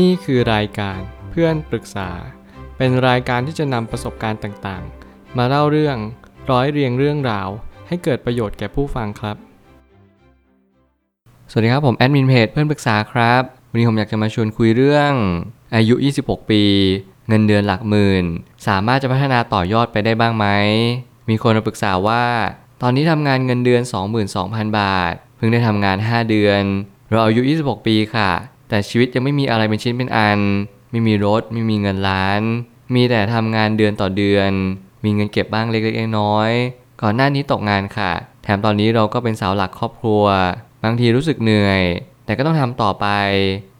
นี่คือรายการเพื่อนปรึกษา เป็นรายการที่จะนำประสบการณ์ต่างๆ มาเล่าเรื่องร้อยเรียงเรื่องราว ให้เกิดประโยชน์แก่ผู้ฟังครับ สวัสดีครับผมแอดมินเพจเพื่อนปรึกษาครับ วันนี้ผมอยากจะมาชวนคุยเรื่องอายุ 26 ปี เงินเดือนหลักหมื่น สามารถจะพัฒนาต่อยอดไปได้บ้างไหม มีคนมาปรึกษาว่า ตอนนี้ทำงานเงินเดือน 22,000 บาท เพิ่งได้ทำงาน 5 เดือน เราอายุ 26 ปีค่ะ แต่ชีวิตยังไม่มีอะไรเป็นชิ้นเป็นอัน ไม่มีรถ ไม่มีเงินล้าน มีแต่ทำงานเดือนต่อเดือน มีเงินเก็บบ้างเล็กๆน้อยๆก่อนหน้านี้ตกงานค่ะ แถมตอนนี้เราก็เป็นสาวหลักครอบครัว บางทีรู้สึกเหนื่อย แต่ก็ต้องทำต่อไป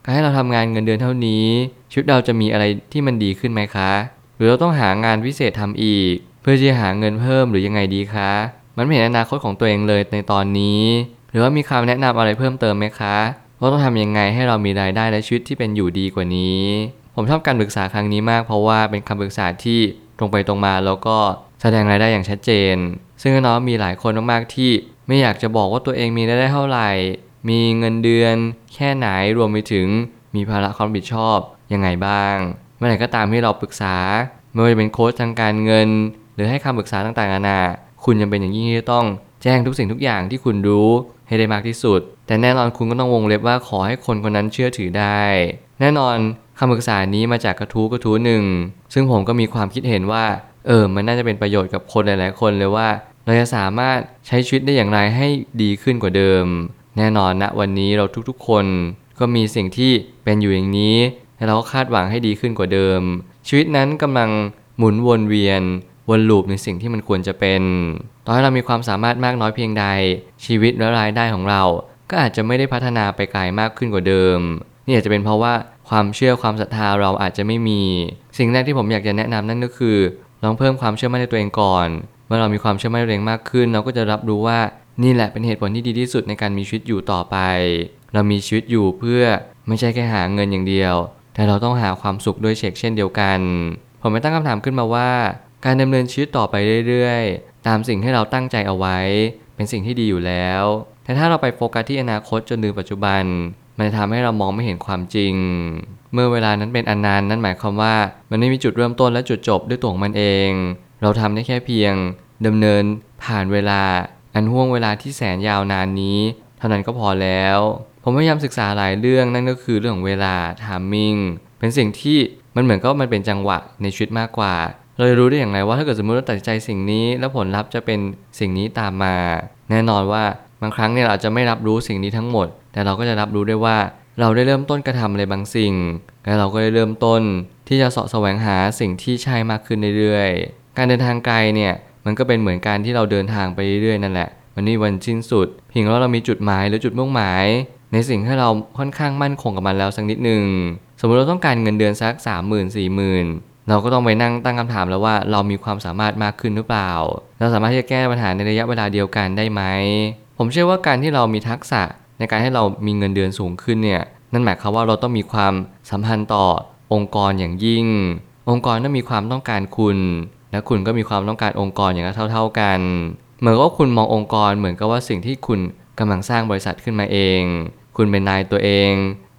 ก็ให้เราทำงานเงินเดือนเท่านี้ชีวิตเราจะมีอะไรที่มันดีขึ้นไหมคะ หรือเราต้องหางานพิเศษทำอีก เพื่อที่จะหาเงินเพิ่มหรือยังไงดีคะ มันไม่เห็นอนาคตของตัวเองเลยในตอนนี้ หรือว่ามีคำแนะนำอะไรเพิ่มเติมไหมคะ ว่าต้องทำยังไงให้เรามีรายได้และชีวิตที่เป็นอยู่ดีกว่านี้ ผมชอบการปรึกษาครั้งนี้มาก เพราะว่าเป็นคำปรึกษาที่ตรงไปตรงมาแล้วก็แสดงรายได้อย่างชัดเจน ซึ่งน้องมีหลายคนมากๆที่ไม่อยากจะบอกว่าตัวเองมีรายได้เท่าไหร่ มีเงินเดือน แค่ไหนรวมไปถึงมีภาระความรับผิดชอบยังไงบ้าง เมื่อไหร่ก็ตามที่เราปรึกษาไม่ว่าจะเป็นโค้ชทางการเงิน หรือให้คำปรึกษาต่างๆนานา คุณยังเป็นอย่างยิ่งที่จะต้องแจ้งทุกสิ่งทุกอย่างที่คุณรู้ให้ได้มากที่สุด แต่แน่นอนคุณก็ต้องวงเล็บว่าขอให้คนคนนั้นเชื่อถือได้ แน่นอนคำปรึกษานี้มาจากกระทู้กระทู้หนึ่ง ซึ่งผมก็มีความคิดเห็นว่า เออ มันน่าจะเป็นประโยชน์กับคนหลายๆ คนเลยว่า เราจะสามารถใช้ชีวิตได้อย่างไรให้ดีขึ้นกว่าเดิม แน่นอนนะวันนี้เราทุกๆ คนก็มีสิ่งที่เป็นอยู่อย่างนี้และเราก็คาดหวังให้ดีขึ้นกว่าเดิม ชีวิตนั้นกำลังหมุนวนเวียนวนลูปในสิ่งที่มันควรจะเป็น ต่อให้เรามีความสามารถมากน้อยเพียงใด ชีวิตและรายได้ของเรา ก็อาจจะไม่ได้พัฒนาไปไกลมากขึ้นกว่าเดิม นี่อาจจะเป็นเพราะว่าความเชื่อความศรัทธาเราอาจจะไม่มี สิ่งแรกที่ผมอยากจะแนะนำนั่นก็คือลองเพิ่มความเชื่อมั่นในตัวเองก่อน เมื่อเรามีความเชื่อมั่นในตัวเองมากขึ้น เราก็จะรับรู้ว่านี่แหละเป็นเหตุผลที่ดีที่สุดในการมีชีวิตอยู่ต่อไป เรามีชีวิตอยู่เพื่อไม่ใช่แค่หาเงินอย่างเดียว แต่เราต้องหาความสุขด้วยเช็คเช่นเดียวกัน ผมไม่ตั้งคำถามขึ้นมาว่า การดำเนินชีวิตต่อไปเรื่อยๆ ตามสิ่งที่เราตั้งใจเอาไว้ เป็นสิ่งที่ดีอยู่แล้ว แต่ถ้าเราไปโฟกัสที่อนาคตจนลืมปัจจุบัน มันจะทำให้เรามองไม่เห็นความจริง เมื่อเวลานั้นเป็นอนนานต์นั่นหมายความว่า มันไม่มีจุดเริ่มต้นและจุดจบด้วยตัวของมันเอง เราทำได้แค่เพียงดำเนินผ่านเวลา อันห่วงเวลาที่แสนยาวนานนี้ เท่านั้นก็พอแล้ว ผมพยายามศึกษาหลายเรื่องนั่นก็คือเรื่องของเวลา timing เป็นสิ่งที่มันเหมือนก็มันเป็นจังหวะในชีวิตมากกว่าเราจะรู้ได้อย่างไรว่าถ้าเกิดสมมติเราตัดใจสิ่งนี้ แล้วผลลัพธ์จะเป็นสิ่งนี้ตามมา แน่นอนว่า บางครั้งเนี่ยเราจะไม่รับรู้สิ่งนี้ทั้งหมด แต่เราก็จะรับรู้ได้ว่า เราได้เริ่มต้นกระทำอะไรบางสิ่ง และเราก็ได้เริ่มต้นที่จะเสาะแสวงหาสิ่งที่ใช่มากขึ้นเรื่อยๆ การเดินทางไกลเนี่ยมันก็เป็นเหมือนการที่เราเดินทางไปเรื่อยๆนั่นแหละ มันนี่วันสิ้นสุด เพียงว่าเรามีจุดหมายหรือจุดมุ่งหมาย ในสิ่งที่เราค่อนข้างมั่นคงกับมันแล้วสักนิดหนึ่งสมมติเราต้องการเงินเดือนสัก 3 0 0 0 0 4 0 0 0 0เราก็ต้องไปนั่งตั้งคำถามแล้วว่าเรามีความสามารถมากขึ้นหรือเปล่า เราสามารถที่จะแก้ปัญหาในระยะเวลาเดียวกันได้ไหม ผมเชื่อว่าการที่เรามีทักษะในการให้เรามีเงินเดือนสูงขึ้นเนี่ยนั่นหมายความว่าเราต้องมีความสัมพันธ์ต่อองค์กรอย่างยิ่ง องค์กรต้องมีความต้องการคุณ และคุณก็มีความต้องการองค์กรอย่างเท่า ๆกัน เหมือนกับว่าคุณมององค์กรเหมือนกับว่าสิ่งที่คุณกำลังสร้างบริษัทขึ้นมาเอง คุณเป็นนายตัวเอง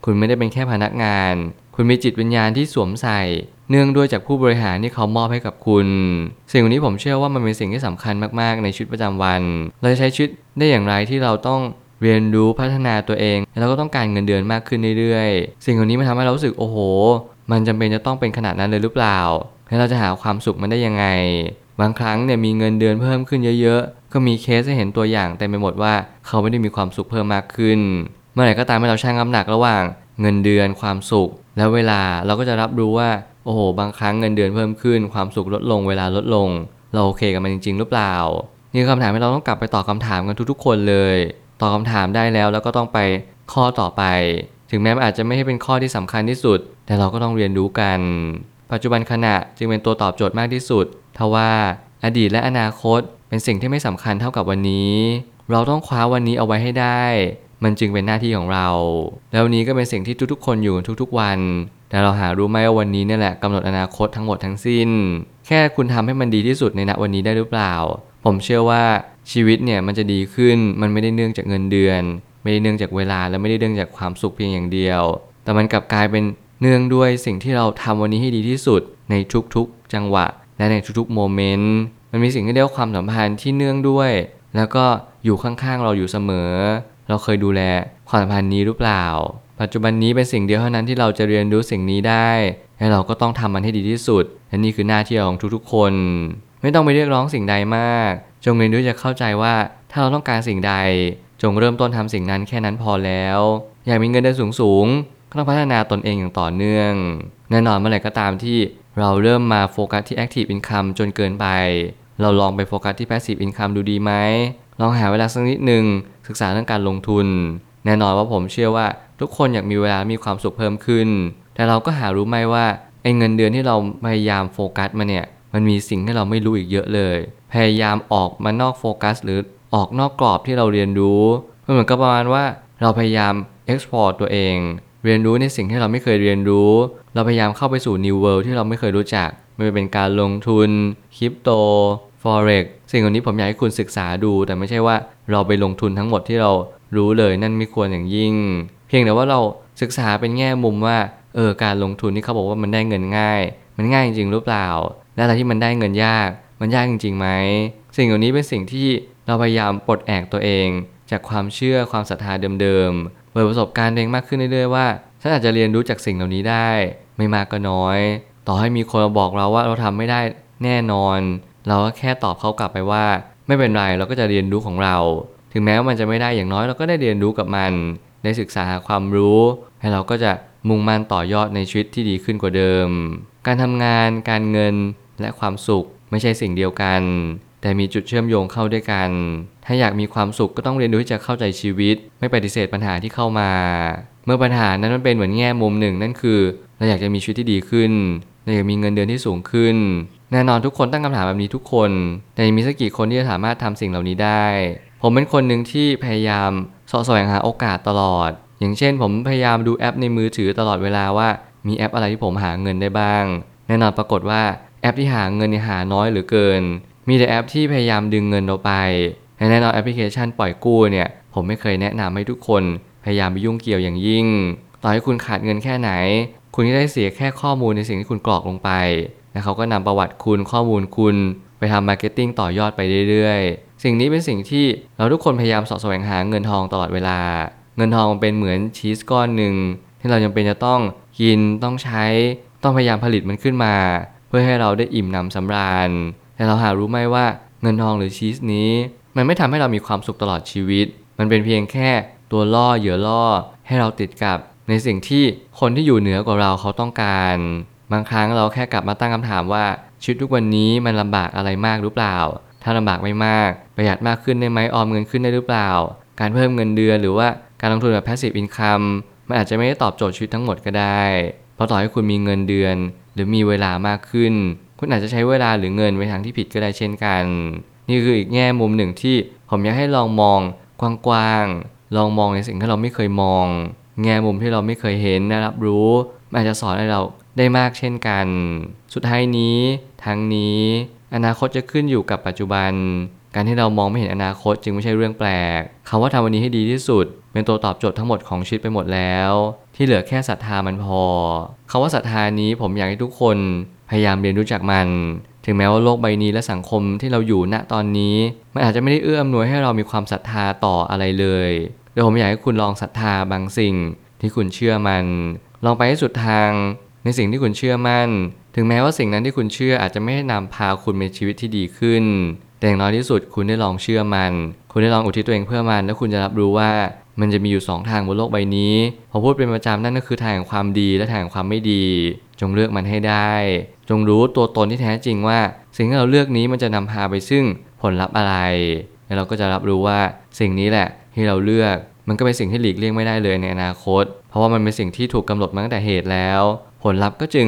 คุณไม่ได้เป็นแค่พนักงาน คุณมีจิตวิญญาณที่สวมใส่ เนื่องด้วยจากผู้บริหารที่เขามอบให้กับคุณ สิ่งนี้ผมเชื่อว่ามันเป็นสิ่งที่สำคัญมากๆ ในชีวิตประจำวัน เราจะใช้ชีวิตได้อย่างไรที่เราต้องเรียนรู้พัฒนาตัวเองแล้วก็ต้องการเงินเดือนมากขึ้นเรื่อยๆ สิ่งเหล่านี้มันทำให้เรารู้สึกโอ้โห มันจำเป็นจะต้องเป็นขนาดนั้นเลยหรือเปล่าแล้วเราจะหาความสุขมันได้ยังไง บางครั้งเนี่ยมีเงินเดือนเพิ่มขึ้นเยอะๆ ก็มีเคสให้เห็นตัวอย่างเต็มไปหมดว่าเขาไม่ได้มีความสุขเพิ่มมากขึ้น เมื่อไหร่ก็ตามให้เราชั่งน้ำหนักระหว่างเงินเดือนความสุข แล้วเวลาเราก็จะรับรู้ว่า โอ้โห บางครั้งเงินเดือนเพิ่มขึ้น ความสุขลดลงเวลาลดลง เราโอเคกับมันจริง ๆ หรือเปล่า นี่คือคำถามที่เราต้องกลับไปตอบคาถามกันทุกๆ คนเลย ตอบคำถามได้แล้วแล้วก็ต้องไปข้อต่อไป ถึงแม้มันอาจจะไม่ให้เป็นข้อที่สำคัญที่สุด แต่เราก็ต้องเรียนรู้กัน ปัจจุบันขณะจึงเป็นตัวตอบโจทย์มากที่สุดทว่าอดีตและอนาคตเป็นสิ่งที่ไม่สำคัญเท่ากับวันนี้ เราต้องคว้าวันนี้เอาไว้ให้ได้ มันจึงเป็นหน้าที่ของเรา แล้วนี้ก็เป็นสิ่งที่ทุกๆ คนอยู่ทุกๆวัน แต่เราหารู้ไหมว่าวันนี้เนี่ยแหละกำหนดอนาคตทั้งหมดทั้งสิ้น แค่คุณทำให้มันดีที่สุดในณวันนี้ได้หรือเปล่า ผมเชื่อว่าชีวิตเนี่ยมันจะดีขึ้นมันไม่ได้เนื่องจากเงินเดือน ไม่ได้เนื่องจากเวลาและไม่ได้เนื่องจากความสุขเพียงอย่างเดียว แต่มันกลับกลายเป็นเนื่องด้วยสิ่งที่เราทำวันนี้ให้ดีที่สุด ในทุกๆ จังหวะ และในทุกๆโมเมนต์มันมีสิ่งที่เรียกว่าความสัมพันธ์ที่เนื่องด้วย แล้วก็อยู่ข้างๆเราอยู่เสมอ เราเคยดูแลความสัมพันธ์นี้หรือเปล่า ปัจจุบันนี้เป็นสิ่งเดียวเท่านั้นที่เราจะเรียนรู้สิ่งนี้ได้ และเราก็ต้องทำมันให้ดีที่สุด และนี่คือหน้าที่ของทุกๆคน ไม่ต้องไปเรียกร้องสิ่งใดมาก จงเรียนรู้จะเข้าใจว่าถ้าเราต้องการสิ่งใด จงเริ่มต้นทำสิ่งนั้นแค่นั้นพอแล้ว อยากมีเงินเดือนสูงๆก็ต้องพัฒนาตนเองอย่างต่อเนื่อง แน่นอนเมื่อไหร่ก็ตามที่เราเริ่มมาโฟกัสที่ Active Income จนเกินไป เราลองไปโฟกัสที่ Passive Income ดูดีไหมลองหาเวลาสักนิดหนึ่งศึกษาเรื่องการลงทุน แน่นอนว่าผมเชื่อว่าทุกคนอยากมีเวลามีความสุขเพิ่มขึ้น แต่เราก็หารู้ไหมว่าไอ้เงินเดือนที่เราพยายามโฟกัสมาเนี่ย มันมีสิ่งที่เราไม่รู้อีกเยอะเลย พยายามออกมานอกโฟกัส หรือออกนอกกรอบที่เราเรียนรู้มันเหมือนกับประมาณว่าเราพยายาม export ตัวเอง เรียนรู้ในสิ่งที่เราไม่เคยเรียนรู้ เราพยายามเข้าไปสู่ new world ที่เราไม่เคยรู้จัก ไม่ว่าเป็นการลงทุน คริปโต forex สิ่งเหล่านี้ผมอยากให้คุณศึกษาดู แต่ไม่ใช่ว่าเราไปลงทุนทั้งหมดที่เรา รู้เลยนั่นไม่ควรอย่างยิ่ง เพียงแต่ว่าเราศึกษาเป็นแง่มุมว่าเออการลงทุนที่เขาบอกว่ามันได้เงินง่าย มันง่ายจริงหรือเปล่า และอะไรที่มันได้เงินยาก มันยากจริงๆไหมสิ่งเหล่านี้เป็นสิ่งที่เราพยายามปลดแอกตัวเอง จากความเชื่อความศรัทธาเดิมๆเปิดประสบการณ์เองมากขึ้นเรื่อยๆว่าฉันอาจจะเรียนรู้จากสิ่งเหล่านี้ได้ ไม่มากก็น้อย ต่อให้มีคนมาบอกเราว่าเราทำไม่ได้แน่นอน เราก็แค่ตอบเขากลับไปว่า ไม่เป็นไรเราก็จะเรียนรู้ของเรา ถึงแม้ว่ามันจะไม่ได้อย่างน้อยเราก็ได้เรียนรู้กับมัน ได้ศึกษาความรู้ ให้เราก็จะมุ่งมั่นต่อยอดในชีวิตที่ดีขึ้นกว่าเดิม การทำงาน การเงินและความสุขไม่ใช่สิ่งเดียวกัน แต่มีจุดเชื่อมโยงเข้าด้วยกัน ถ้าอยากมีความสุขก็ต้องเรียนรู้ที่จะเข้าใจชีวิต ไม่ปฏิเสธปัญหาที่เข้ามา เมื่อปัญหานั้นมันเป็นเหมือนแง่มุมหนึ่งนั่นคือ เราอยากจะมีชีวิตที่ดีขึ้นเราอยากมีเงินเดือนที่สูงขึ้นแน่นอนทุกคนตั้งคำถามแบบนี้ทุกคน แต่มีสักกี่คนที่จะสามารถทำสิ่งเหล่านี้ได้ ผมเป็นคนหนึ่งที่พยายามสาะแสวงหาโอกาสตลอด อย่างเช่น ผมพยายามดูแอปในมือถือตลอดเวลาว่า มีแอปอะไรที่ผมหาเงินได้บ้าง แน่นอนปรากฏว่าแอปที่หาเงินเนี่ยหาน้อยเหลือเกิน มีแต่แอปที่พยายามดึงเงินเราไปและแน่นอนแอปพลิเคชันปล่อยกู้เนี่ย ผมไม่เคยแนะนำให้ทุกคนพยายามไปยุ่งเกี่ยวอย่างยิ่ง ต่อให้คุณขาดเงินแค่ไหน คุณก็ได้เสียแค่ข้อมูลในสิ่งที่คุณกรอกลงไป แล้วเขาก็นำประวัติคุณข้อมูลคุณ ไปทำ marketing ต่อยอดไปเรื่อย สิ่งนี้เป็นสิ่งที่เราทุกคนพยายามสอดแสวงหาเงินทองตลอดเวลา เงินทองมันเป็นเหมือนชีสก้อนหนึ่งที่เราจำเป็นจะต้องกินต้องใช้ ต้องพยายามผลิตมันขึ้นมา เพื่อให้เราได้อิ่มหนำสำราญ แต่เราหารู้ไหมว่าเงินทองหรือชีสนี้ มันไม่ทำให้เรามีความสุขตลอดชีวิต มันเป็นเพียงแค่ตัวล่อเหยื่อล่อ ให้เราติดกับ ในสิ่งที่คนที่อยู่เหนือกว่าเราเขาต้องการ บางครั้งเราแค่กลับมาตั้งคำถามว่าชีวิตทุกวันนี้มันลำบากอะไรมากหรือเปล่า ถ้าลำบากไม่มาก ประหยัดมากขึ้นได้ไหมออมเงินขึ้นได้หรือเปล่า การเพิ่มเงินเดือนหรือว่าการลงทุนแบบ passive income มันอาจจะไม่ได้ตอบโจทย์ชีวิตทั้งหมดก็ได้ เพราะต่อให้คุณมีเงินเดือน หรือมีเวลามากขึ้น คุณอาจจะใช้เวลาหรือเงินไปทางที่ผิดก็ได้เช่นกัน นี่คืออีกแง่มุมหนึ่งที่ผมอยากให้ลองมองกว้างๆ ลองมองในสิ่งที่เราไม่เคยมอง แง่มุมที่เราไม่เคยเห็นและรับรู้มันอาจจะสอนให้เราได้มากเช่นกัน สุดท้ายนี้ ทั้งนี้ อนาคตจะขึ้นอยู่กับปัจจุบัน การที่เรามองไม่เห็นอนาคตจึงไม่ใช่เรื่องแปลกคำว่าทำวันนี้ให้ดีที่สุด เป็นตัวตอบโจทย์ทั้งหมดของชีวิตไปหมดแล้ว ที่เหลือแค่ศรัทธามันพอคาว่าศรัทธานี้ผมอยากให้ทุกคนพยายามเรียนรู้จักมัน ถึงแม้ว่าโลกใบนี้และสังคมที่เราอยู่ณตอนนี้มันอาจจะไม่ได้เอื้ออำนวยให้เรามีความศรัทธาต่ออะไรเลยเดี๋ยวผมอยากให้คุณลองศรัทธาบางสิ่งที่คุณเชื่อมัน ลองไปให้สุดทางในสิ่งที่คุณเชื่อมั่น ถึงแม้ว่าสิ่งนั้นที่คุณเชื่ออาจจะไม่ได้นำพาคุณมีชีวิตที่ดีขึ้น แต่อย่างน้อยที่สุดคุณได้ลองเชื่อมัน คุณได้ลองอุทิศตัวเองเพื่อมัน แล้วคุณจะรับรู้ว่ามันจะมีอยู่ 2 ทางบนโลกใบนี้ผมพูดเป็นประจำนั่นก็คือทางแห่งความดีและทางแห่งความไม่ดี จงเลือกมันให้ได้ จงรู้ตัวตนที่แท้จริงว่า สิ่งที่เราเลือกนี้มันจะนำพาไปซึ่งผลลัพธ์อะไร แล้วเราก็จะรับรู้ว่าสิ่งนี้แหละที่เราเลือกมันก็เป็นสิ่งที่หลีกเลี่ยงไม่ได้เลยในอนาคต เพราะว่ามันเป็นสิ่งที่ถูกกำหนดมาตั้งแต่เหตุแล้ว ผลลัพธ์ก็จึง